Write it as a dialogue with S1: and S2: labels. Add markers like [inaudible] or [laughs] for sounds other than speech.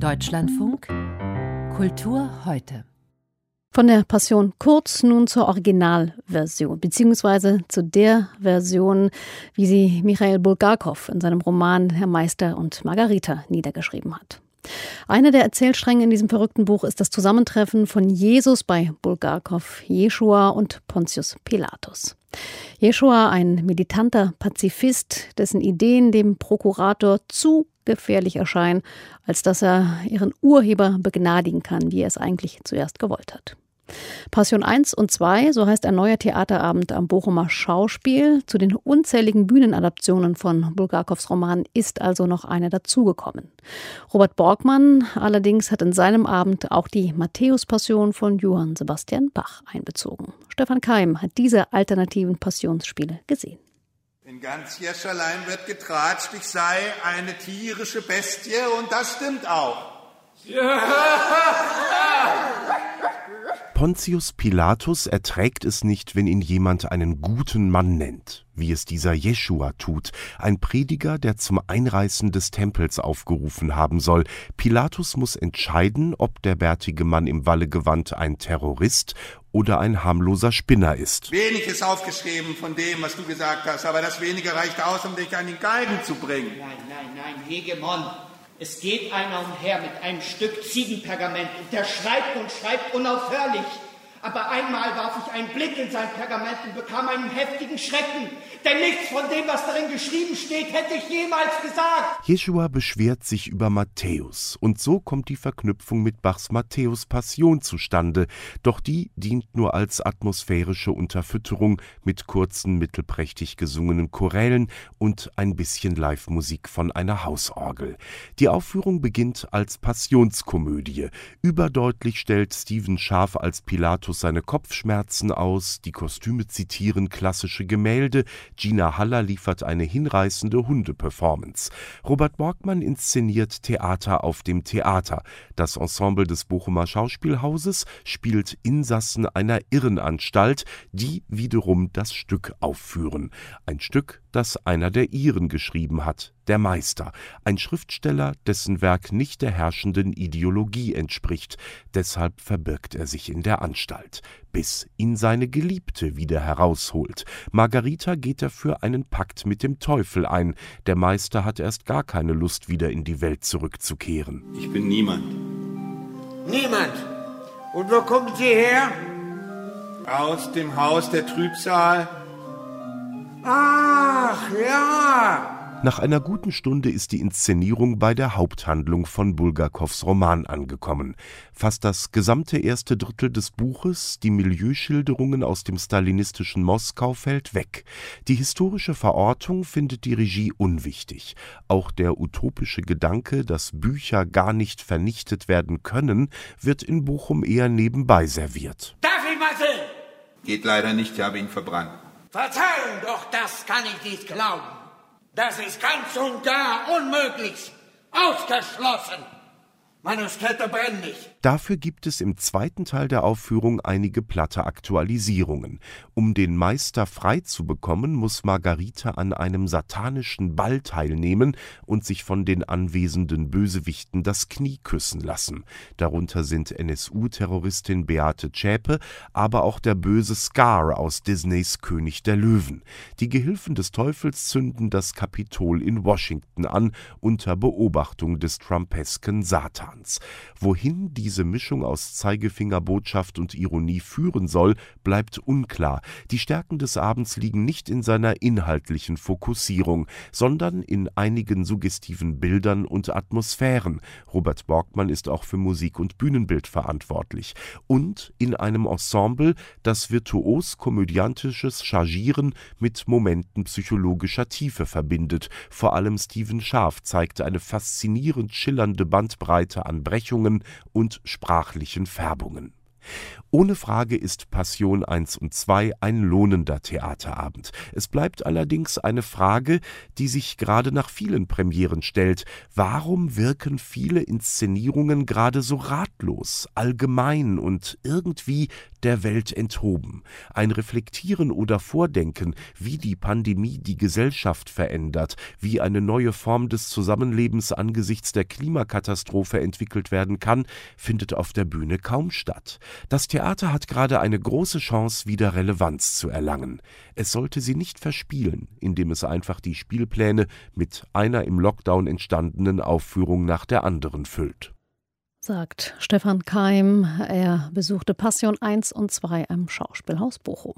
S1: Deutschlandfunk Kultur heute.
S2: Von der Passion kurz nun zur Originalversion, beziehungsweise zu der Version, wie sie Michael Bulgakov in seinem Roman Herr Meister und Margarita niedergeschrieben hat. Einer der Erzählstränge in diesem verrückten Buch ist das Zusammentreffen von Jesus bei Bulgakov, Jeschua und Pontius Pilatus. Jeschua, ein militanter Pazifist, dessen Ideen dem Prokurator zu gefährlich erscheinen, als dass er ihren Urheber begnadigen kann, wie er es eigentlich zuerst gewollt hat. Passion 1 und 2, so heißt ein neuer Theaterabend am Bochumer Schauspiel. Zu den unzähligen Bühnenadaptionen von Bulgakows Roman ist also noch eine dazugekommen. Robert Borgmann allerdings hat in seinem Abend auch die Matthäus-Passion von Johann Sebastian Bach einbezogen. Stefan Keim hat diese alternativen Passionsspiele gesehen.
S3: In ganz Jescherlein wird getratscht, ich sei eine tierische Bestie und das stimmt auch. [laughs]
S4: Pontius Pilatus erträgt es nicht, wenn ihn jemand einen guten Mann nennt, wie es dieser Jeschua tut, ein Prediger, der zum Einreißen des Tempels aufgerufen haben soll. Pilatus muss entscheiden, ob der bärtige Mann im Wallegewand ein Terrorist oder ein harmloser Spinner ist.
S3: Wenig ist aufgeschrieben von dem, was du gesagt hast, aber das wenige reicht aus, um dich an den Galgen zu bringen.
S5: Nein, nein, nein, Hegemon, es geht einer umher mit einem Stück Ziegenpergament und der schreibt und schreibt unaufhörlich. Aber einmal warf ich einen Blick in sein Pergament und bekam einen heftigen Schrecken, denn nichts von dem, was darin geschrieben steht, hätte ich jemals gesagt.
S4: Jeschua beschwert sich über Matthäus, und so kommt die Verknüpfung mit Bachs Matthäus Passion zustande, doch die dient nur als atmosphärische Unterfütterung mit kurzen, mittelprächtig gesungenen Chorälen und ein bisschen Live-Musik von einer Hausorgel. Die Aufführung beginnt als Passionskomödie. Überdeutlich stellt Stephen Scharf als Pilatus Markus seine Kopfschmerzen aus, die Kostüme zitieren klassische Gemälde, Gina Haller liefert eine hinreißende Hundeperformance. Robert Borgmann inszeniert Theater auf dem Theater. Das Ensemble des Bochumer Schauspielhauses spielt Insassen einer Irrenanstalt, die wiederum das Stück aufführen. Ein Stück, das einer der Iren geschrieben hat, der Meister, ein Schriftsteller, dessen Werk nicht der herrschenden Ideologie entspricht, deshalb verbirgt er sich in der Anstalt, bis ihn seine Geliebte wieder herausholt. Margarita geht dafür einen Pakt mit dem Teufel ein, der Meister hat erst gar keine Lust, wieder in die Welt zurückzukehren.
S3: Ich bin niemand.
S6: Niemand? Und wo kommen Sie her?
S3: Aus dem Haus der Trübsal.
S6: Ach ja,
S4: nach einer guten Stunde ist die Inszenierung bei der Haupthandlung von Bulgakows Roman angekommen. Fast das gesamte erste Drittel des Buches, die Milieuschilderungen aus dem stalinistischen Moskau, fällt weg. Die historische Verortung findet die Regie unwichtig. Auch der utopische Gedanke, dass Bücher gar nicht vernichtet werden können, wird in Bochum eher nebenbei serviert.
S6: Darf ich mal sehen?
S3: Geht leider nicht, ich habe ihn verbrannt.
S6: Verzeihen, doch das kann ich nicht glauben. Das ist ganz und gar unmöglich. Ausgeschlossen. Manuskripte brennen nicht.
S4: Dafür gibt es im zweiten Teil der Aufführung einige platte Aktualisierungen. Um den Meister frei zu bekommen, muss Margarita an einem satanischen Ball teilnehmen und sich von den anwesenden Bösewichten das Knie küssen lassen. Darunter sind NSU-Terroristin Beate Zschäpe, aber auch der böse Scar aus Disneys König der Löwen. Die Gehilfen des Teufels zünden das Kapitol in Washington an, unter Beobachtung des trumpesken Satans. Romans. Wohin diese Mischung aus Zeigefingerbotschaft und Ironie führen soll, bleibt unklar. Die Stärken des Abends liegen nicht in seiner inhaltlichen Fokussierung, sondern in einigen suggestiven Bildern und Atmosphären. Robert Borgmann ist auch für Musik und Bühnenbild verantwortlich. Und in einem Ensemble, das virtuos komödiantisches Chargieren mit Momenten psychologischer Tiefe verbindet. Vor allem Stephen Scharf zeigte eine faszinierend schillernde Bandbreite an Brechungen und sprachlichen Färbungen. Ohne Frage ist Passion 1 und 2 ein lohnender Theaterabend. Es bleibt allerdings eine Frage, die sich gerade nach vielen Premieren stellt. Warum wirken viele Inszenierungen gerade so ratlos, allgemein und irgendwie der Welt enthoben? Ein Reflektieren oder Vordenken, wie die Pandemie die Gesellschaft verändert, wie eine neue Form des Zusammenlebens angesichts der Klimakatastrophe entwickelt werden kann, findet auf der Bühne kaum statt. Das Theater hat gerade eine große Chance, wieder Relevanz zu erlangen. Es sollte sie nicht verspielen, indem es einfach die Spielpläne mit einer im Lockdown entstandenen Aufführung nach der anderen füllt.
S2: Sagt Stefan Keim. Er besuchte Passion 1 und 2 am Schauspielhaus Bochum.